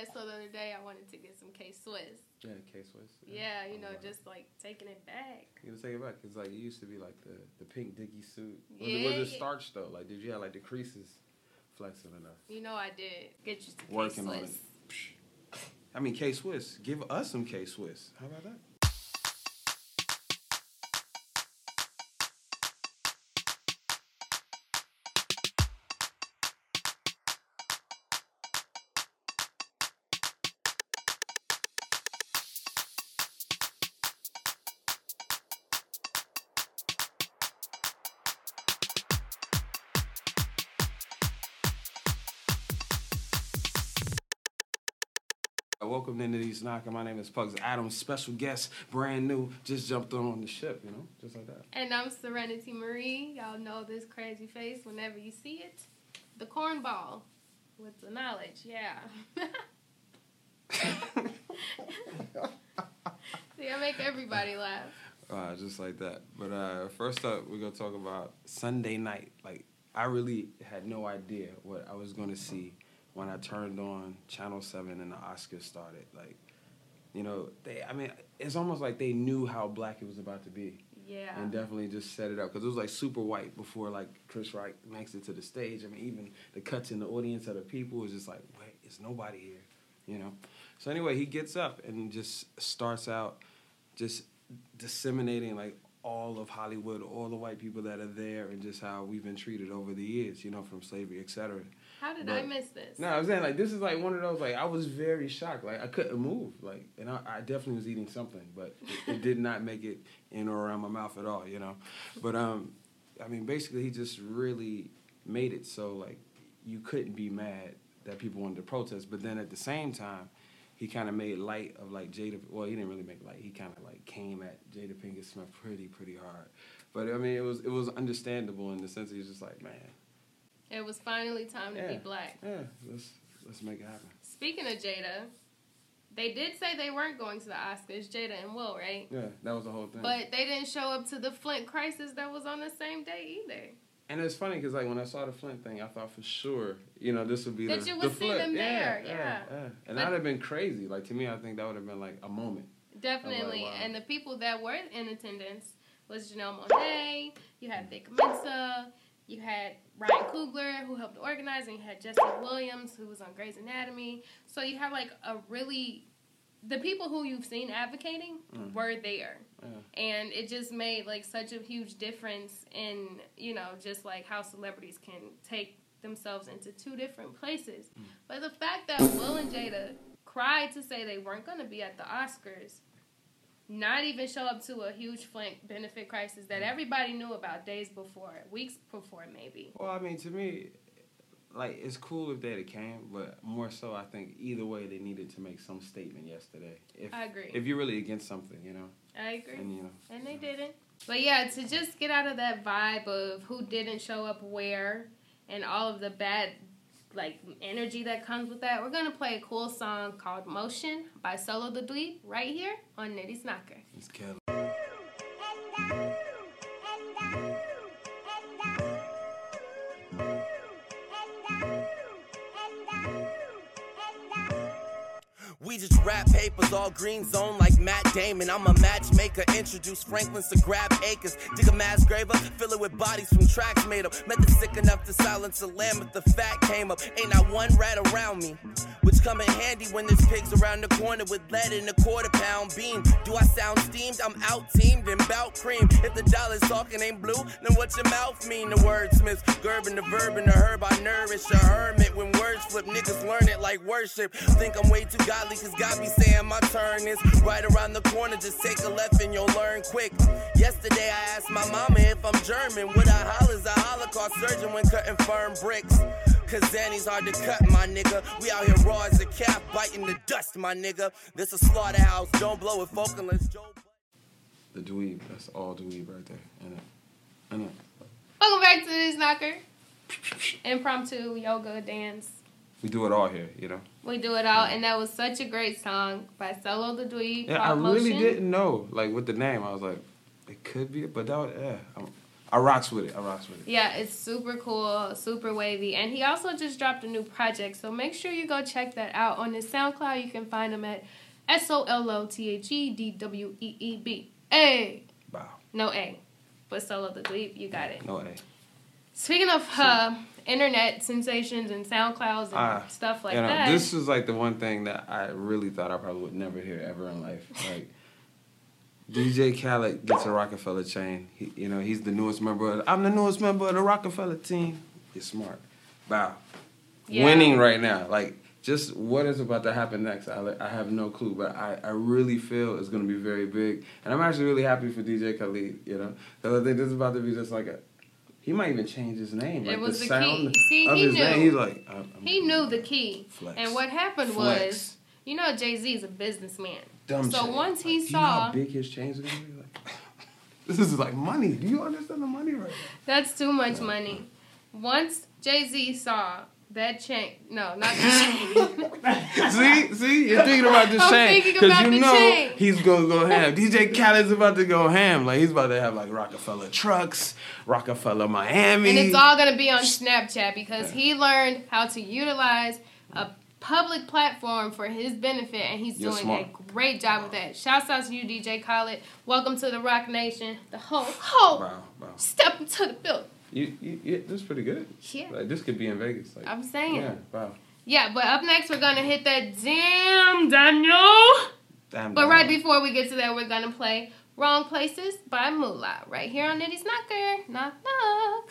Yeah, so the other day I wanted to get some K Swiss. Yeah, K Swiss. Yeah, you know, Oh, wow. just like taking it back. You gotta take it back. It's like it used to be like the, the pink dicky suit. Was, Yeah, it, was it yeah. starched though? Like, did you have like the creases flexible enough? You know, I did get you some Working K on it. I mean, K Swiss. Give us some K Swiss. How about that? Welcome into these knocker. My name is Pugs Adams. Special guest, brand new, just jumped on the ship. You know, just like that. And I'm Serenity Marie. Y'all know this crazy face whenever you see it. The cornball with the knowledge, yeah. See, I make everybody laugh. Uh, just like that. But uh, first up, we're gonna talk about Sunday night. Like, I really had no idea what I was gonna see when I turned on Channel Seven and the Oscars started. Like, you know, they. I mean, it's almost like they knew how black it was about to be, Yeah. and definitely just set it up because it was like super white before like Chris Rock makes it to the stage. I mean, even the cuts in the audience of the people was just like, wait, is nobody here? You know. So anyway, he gets up and just starts out just disseminating like all of Hollywood, all the white people that are there, and just how we've been treated over the years, you know, from slavery, etc. How did I miss this? No, I'm saying like this is like one of those like I was very shocked, like I couldn't move, like, and I, I definitely was eating something, but it, it did not make it in or around my mouth at all, you know. But um, I mean, basically, he just really made it so like you couldn't be mad that people wanted to protest, but then at the same time, he kind of made light of like Jada. Well, he didn't really make light. He kind of like came at Jada Pinkett Smith pretty, pretty hard. But I mean, it was it was understandable in the sense that he's just like, man, It was finally time to be black. yeah, let's let's make it happen. Speaking of Jada, they did say they weren't going to the Oscars, Jada and Will, right? Yeah, that was the whole thing. But they didn't show up to the Flint crisis that was on the same day either. And it's funny because like when I saw the Flint thing, I thought for sure, you know, this would be That the, you the would see flip. them yeah, there, yeah. yeah. And that'd have been crazy. Like to me, I think that would have been like a moment. Definitely. Oh, wow. And the people that were in attendance was Janelle Monae, you had Vic Mensa, you had Ryan Coogler, who helped organize, and you had Jesse Williams, who was on Grey's Anatomy. So you had like a really. The people who you've seen advocating Mm. were there. Yeah. And it just made like such a huge difference in, you know, just like how celebrities can take themselves into two different places. Mm. But the fact that Will and Jada cried to say they weren't going to be at the Oscars, not even show up to a huge Flint benefit crisis that everybody knew about days before, weeks before maybe. Well, I mean, to me, like it's cool if they came, but more so, I think either way they needed to make some statement yesterday. If I agree. if you're really against something, you know, I agree. and you know, And they didn't. But yeah, to just get out of that vibe of who didn't show up where and all of the bad like energy that comes with that, we're gonna play a cool song called Motion by Solo the Dweeb right here on Nitty's Knocker. it's. We just rap papers, all green zone like Matt Damon. I'm a matchmaker, introduce Franklins to grab acres. Dig a mass graver, fill it with bodies from tracks made up. Method sick enough to silence a lamb if the fat came up. Ain't not one rat around me. Which come in handy when there's pigs around the corner with lead in a quarter pound beam. Do I sound steamed? I'm out teamed and bout cream. If the dollar's talking ain't blue, then what's your mouth mean? The wordsmith, Gerb the verb and the herb I nourish. A hermit when words flip, niggas learn it like worship. Think I'm way too godly, cause God be saying my turn is right around the corner. Just take a left and you'll learn quick. Yesterday I asked my mama if I'm German. Would I holler as a Holocaust surgeon when cutting firm bricks? Cause Zanny's hard to cut, my nigga. We out here raw as a calf, biting the dust, my nigga. This a slaughterhouse, don't blow it, Falklands, Joe. The dweeb. That's all dweeb right there. And it. And it. Welcome back to Nitty's Knocker. Impromptu yoga dance. We do it all here, you know. We do it all, and that was such a great song by Solo the Dweeb. Yeah, I really Motion. didn't know. Like with the name, I was like, it could be, but that was, yeah. I'm, I rocks with it. I rocks with it. Yeah, it's super cool, super wavy, and he also just dropped a new project. So make sure you go check that out on his SoundCloud. You can find him at S O L O T H E D W E E B. A. Wow. No A, but solo the dweeb. You got it. No A. Speaking of uh, internet sensations and SoundClouds and Ah, stuff like you know, that. this is like the one thing that I really thought I probably would never hear ever in life. Like DJ Khaled gets a Rockefeller chain. He, you know, he's the newest member. Of, I'm the newest member of the Rockefeller team. You're smart. Wow. Yeah. Winning right now. Like just what is about to happen next? I, I have no clue, but I, I really feel it's going to be very big, and I'm actually really happy for DJ Khaled. You know, because I think this is about to be just like a. He might even change his name. It Like was the the sound key. See, of he his knew. name. He's like. I'm, I'm- he knew the key. Flex. And what happened Flex. was, you know, Jay Z is a businessman. Dumb so chain. once he Like, know how saw- big his chains are gonna be? Like, this is like money. Do you understand the money right now? That's too much money. Once Jay Z saw that chain, no, not the chain. see, see, you're thinking about the I'm chain thinking about you the know chain. he's gonna go ham. DJ Khaled's about to go ham. Like he's about to have like Rockefeller trucks, Rockefeller Miami. and it's all gonna be on Snapchat because he learned how to utilize a public platform for his benefit, and he's You're doing smart. a great job with that. Shouts out to you, DJ Khaled. Welcome to the Roc Nation. The whole whole Wow, wow. step into the building. You, you, yeah, this is pretty good. Yeah, Like this could be in Vegas. Like, I'm saying. yeah, wow. Yeah, but up next we're gonna hit that damn Daniel. Damn. But damn. right before we get to that, we're gonna play "Wrong Places" by Moolah right here on Nitty's Knocker. Knock knock.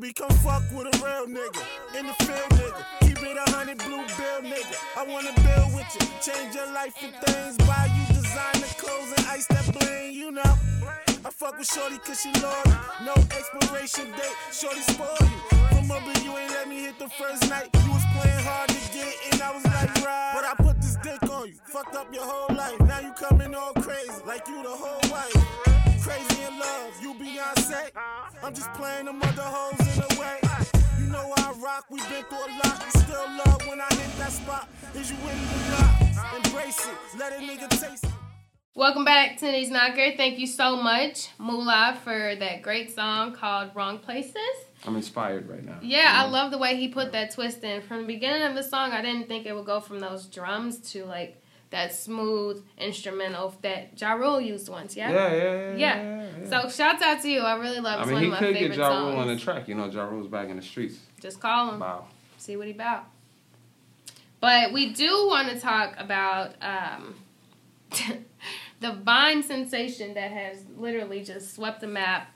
Baby, come fuck with a real nigga. In the field, nigga. Keep it a hundred blue bill, nigga. I wanna build with you. Change your life for things. Buy you designer clothes and ice that bling, you know. I fuck with Shorty cause she loyal. No expiration date. Shorty spoil you. Remember you ain't let me hit the first night. You was playing hard to get and I was like, right. But I put this dick on you. Fucked up your whole life. Now you coming all crazy. Like you the whole wife. Crazy in love, you Beyonce. Uh-huh. I'm just playing them other hoes in a way. You know I rock, we been through a lot. You still love when I hit that spot. Is you in the rock? Embrace it, let a nigga taste it. Welcome back to Nitty's Knocker. Thank you so much, Moolah, for that great song called "Wrong Places." I'm inspired right now. Yeah, I You know? love the way he put that twist in. From the beginning of the song, I didn't think it would go from those drums to like that smooth instrumental that Ja Rule used once. Yeah. Yeah, yeah, yeah. Yeah. yeah, yeah. So shouts out to you. I really love it. I mean, one he of my could favorite get Ja. Rule on the track. You know, Ja Rule's back in the streets. Just call him. Wow. See what he about. But we do want to talk about um, the Vine sensation that has literally just swept the map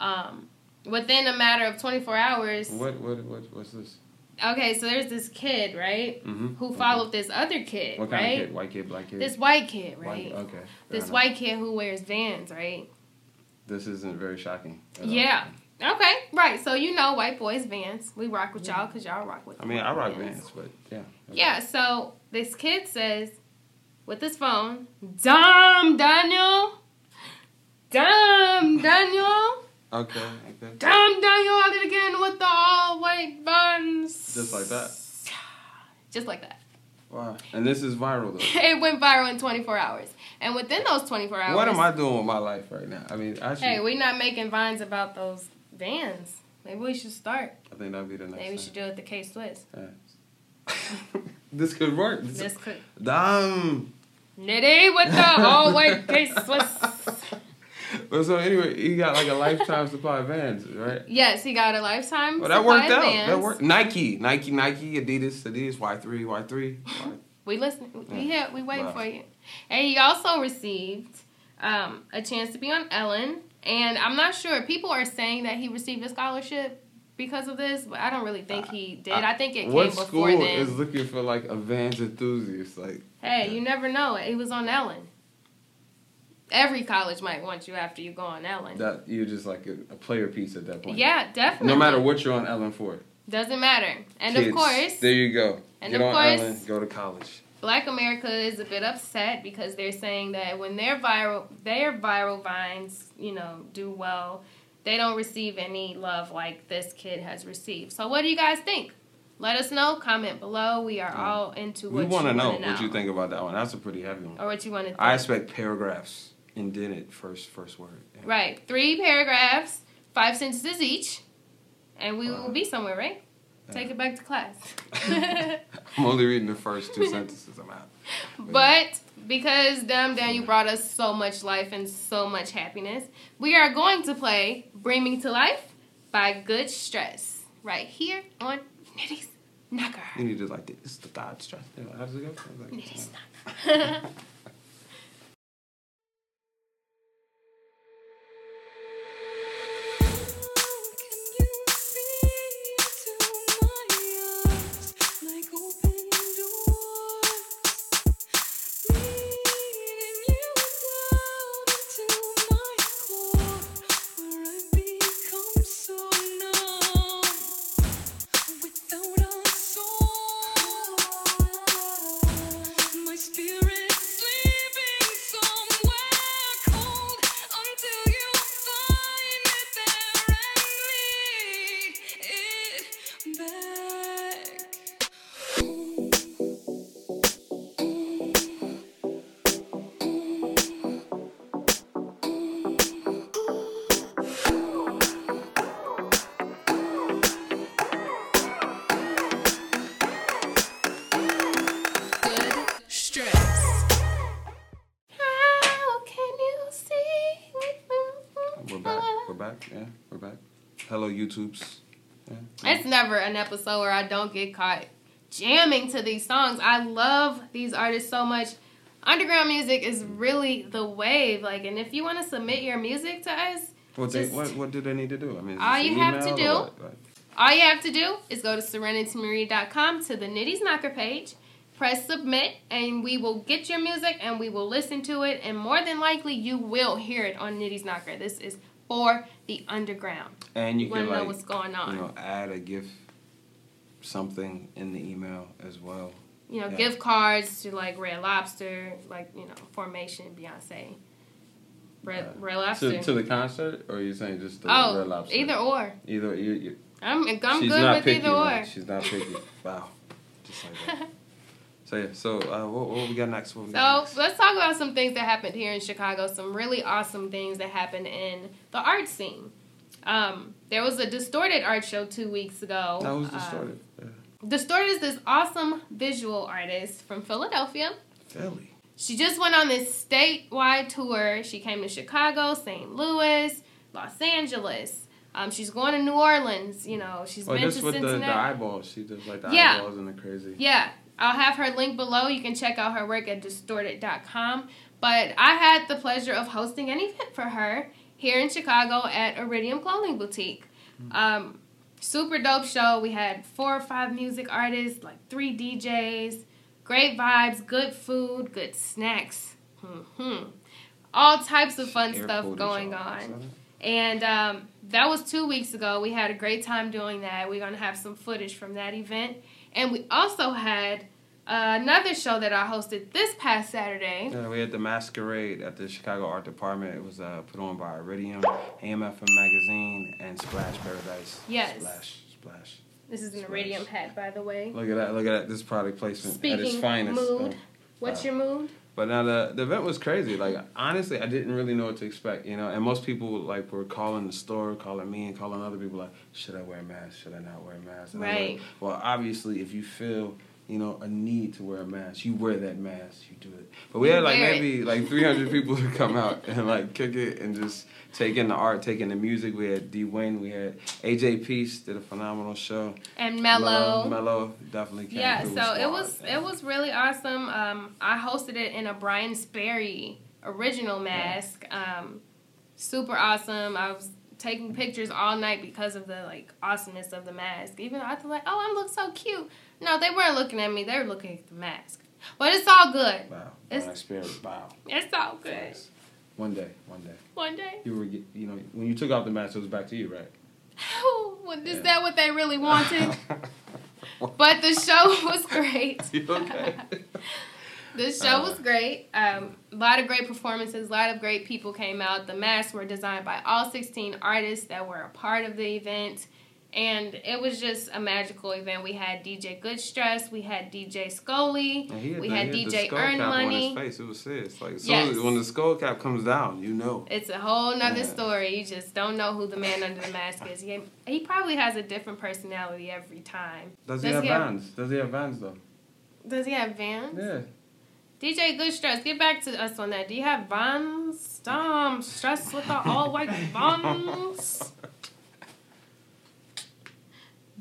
um, within a matter of 24 hours. What, what, what, what's this? Okay, so there's this kid, right? Mm-hmm. Who followed this other kid, What kind right? of kid? White kid, black kid? This white kid, White- right? okay. fair This enough. white kid who wears Vans, right? This isn't very shocking. at all. Yeah. Okay, right. So you know, white boys Vans. We rock with y'all because y'all rock with. I mean, I rock Vans, but yeah. Yeah. So this kid says, with his phone, "Damn Daniel, damn Daniel, Okay, okay. damn Daniel again with the all white Vans." Just like that. Just like that. Wow. And this is viral though. It went viral in 24 hours, and within those 24 hours, What am I doing with my life right now? I mean, I should. Hey, we're not making vines about those Vans. Maybe we should start. I think that'd be the next. Maybe we thing. should do it the K Swiss. this could work. This This could. Damn. Nitty with the all white K Swiss. Well, so anyway, he got like a lifetime supply of Vans, right? Yes, he got a lifetime. Well, that worked out. Vans. That worked. Nike, Nike, Nike, Adidas, Adidas, Y3, Y3. We listen. We here. We wait Wow. for you. And he also received um, a chance to be on Ellen. And I'm not sure. People are saying that he received a scholarship because of this, but I don't really think he did. I, think it came what before school then. is looking for like a Vans enthusiast? Like, Hey, you never know. He was on Ellen. Every college might want you after you go on Ellen. that you're just like a, a player piece at that point. Yeah, definitely. No matter what you're on Ellen for. Doesn't matter. And Kids, of course, There you go. And Get of on course- Ellen, go to college. Black America is a bit upset because they're saying that when their viral their viral vines, you know, do well, they don't receive any love like this kid has received. So what do you guys think? Let us know. Comment below. We are all into We want to you know what you think about that one. That's a pretty heavy one. or what you want to. I expect paragraphs indented first first word. Yeah. Right, three paragraphs, five sentences each, and we Wow. will be somewhere. Right? Take it back to class. I'm only reading the first two sentences. I'm out. But because Dumb Down, you brought us so much life and so much happiness, we are going to play Bring Me to Life by Good Stress right here on Nitty's Knocker. You need to like this is the thought stress. You know, We're back. Yeah, we're back. Hello, YouTubes. Yeah. It's never an episode where I don't get caught jamming to these songs. I love these artists so much. Underground music is really the wave. Like, and if you want to submit your music to us, What, they, what what do they need to do? I mean, All you have to do- what? Like, all you have to do is go to serenitymarie.com to the Nitty's Knocker page, press submit, and we will get your music and we will listen to it. And more than likely, you will hear it on Nitty's Knocker. This is for the underground. and you You want can to know what's going on. you know add a gift, something in the email as well. you know, Yeah. gift cards to like Red Lobster, like you know, Formation, Beyonce, Red Uh, Red Lobster. To, to the concert, or are you saying just the oh, Red Lobster? either or. Either you, you, I'm I'm good with picky. either like, or. She's not picky. wow, just like that. So yeah, so uh, what, what we got next? What So next? let's talk about some things that happened here in Chicago. Some really awesome things that happened in the art scene. Um, there was a distorted art show two weeks ago. that was Uh, distorted. yeah. distorted is this awesome visual artist from Philadelphia. Philly. She just went on this statewide tour. She came to Chicago, St. Louis, Los Angeles. Um, she's going to New Orleans. You know, she's Oh, been this to with the, the eyeballs. She does like the Yeah. eyeballs and the crazy. Yeah, I'll have her link below. You can check out her work at distorted.com. But I had the pleasure of hosting an event for her here in Chicago at Iridium Clothing Boutique. Um, super dope show. We had four or five music artists, like three DJs, great vibes, good food, good snacks. hmm All types of fun Air stuff going on. And um, that was two weeks ago. We had a great time doing that. We're going to have some footage from that event. And we also had uh, another show that I hosted this past Saturday. Yeah, we had the masquerade at the Chicago Art Department. It was uh, put on by Iridium, AMFM Magazine, and Splash Paradise. Yes. Splash, splash. This is an Splash. Iridium hat, by the way. Look at that! Look at that! This product placement at its Speaking finest. mood, what's your mood? But now the the event was crazy. Like honestly, I didn't really know what to expect. You know, and most people like were calling the store, calling me, and calling other people like, should I wear a mask? Should I not wear a mask? And I'm like, Right. well, obviously, if you feel you know a need to wear a mask, you wear that mask. You do it. But we had like maybe like 300 people to come out and like kick it and just take in the art, take in the music. We had D Wayne, we had AJ Peace did a phenomenal show. And Mellow. Mellow definitely came. Yeah, so it was it was really awesome. Um, I hosted it in a Brian Sperry original mask. Um, super awesome. I was taking pictures all night because of the like awesomeness of the mask. Even though I was like, oh, I look so cute. No, they weren't looking at me. They were looking at the mask. But it's all good. Wow, It's- Brian Sperry, wow. It's all good. Thanks. One day, one day. One day. You were, you know, when you took off the mask, it was back to you, right? Well, is Yeah. that what they really wanted? but the show was great. You okay? The show Uh, was great. Um, a lot of great performances. A lot of great people came out. The masks were designed by all 16 artists that were a part of the event. And it was just a magical event. We had DJ Good Stress. We had DJ Scully. He we the- had he DJ Earn cap On Money. his face. It was serious. Like, so Yes. when the skull cap comes down, you know. It's a whole nother Yeah. story. You just don't know who the man under the mask is. He, he probably has a different personality every time. Does he have vans? Does he have vans though? Does he have vans? Yeah. DJ Good Stress, get back to us on that. Do you have vans? Um, stress with the all white vans.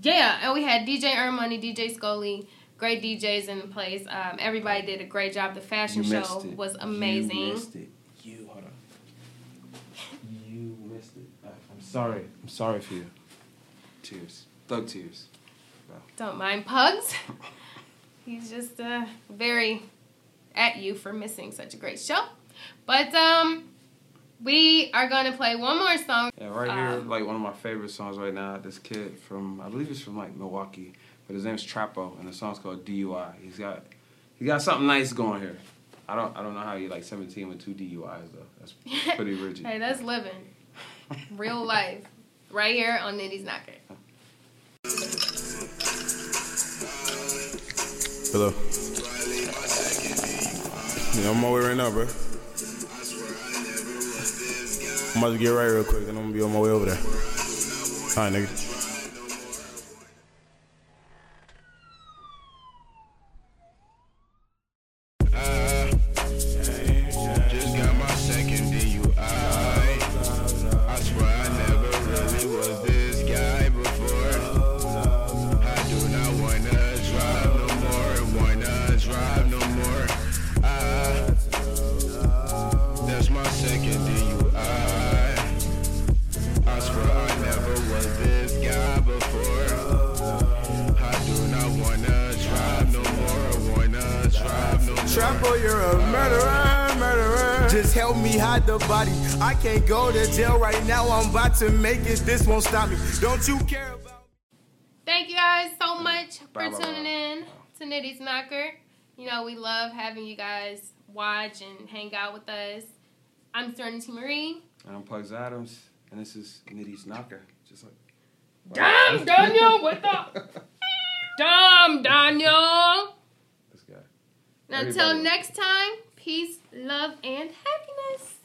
Yeah, and we had DJ Earn Money, DJ Scully, great DJs in the place. Um, everybody did a great job. The fashion You show it. was amazing. You missed it. You hold on. You missed it. I- I'm sorry. I'm sorry for you. Tears. Thug tears. Don't mind Pugs. He's just uh, very at you for missing such a great show. But um, we are gonna play one more song. Yeah, right here, Um, like one of my favorite songs right now. This kid from, I believe he's from like Milwaukee, but his name's Trapo, and the song's called DUI. He's got, he got something nice going here. I don't, I don't know how he like 17 with two DUIs though. That's pretty rigid. Hey, that's living. Real life. Right here on Nitty's Knocker. Hello. Yeah, I'm on my way right now, bro. I'm about to get right real quick, then I'm gonna be on my way over there. Alright, nigga. Can't go to jail right now. I'm about to make it. This won't stop me. Don't you care about Thank you guys so much for tuning in to Nitty's Knocker. You know, we love having you guys watch and hang out with us. I'm Serenity Marie. And I'm Pugs Adams, and this is Nitty's Knocker. Just like. Damn, Daniel, what the? Damn, Daniel. This guy. Now until next time, peace, love, and happiness.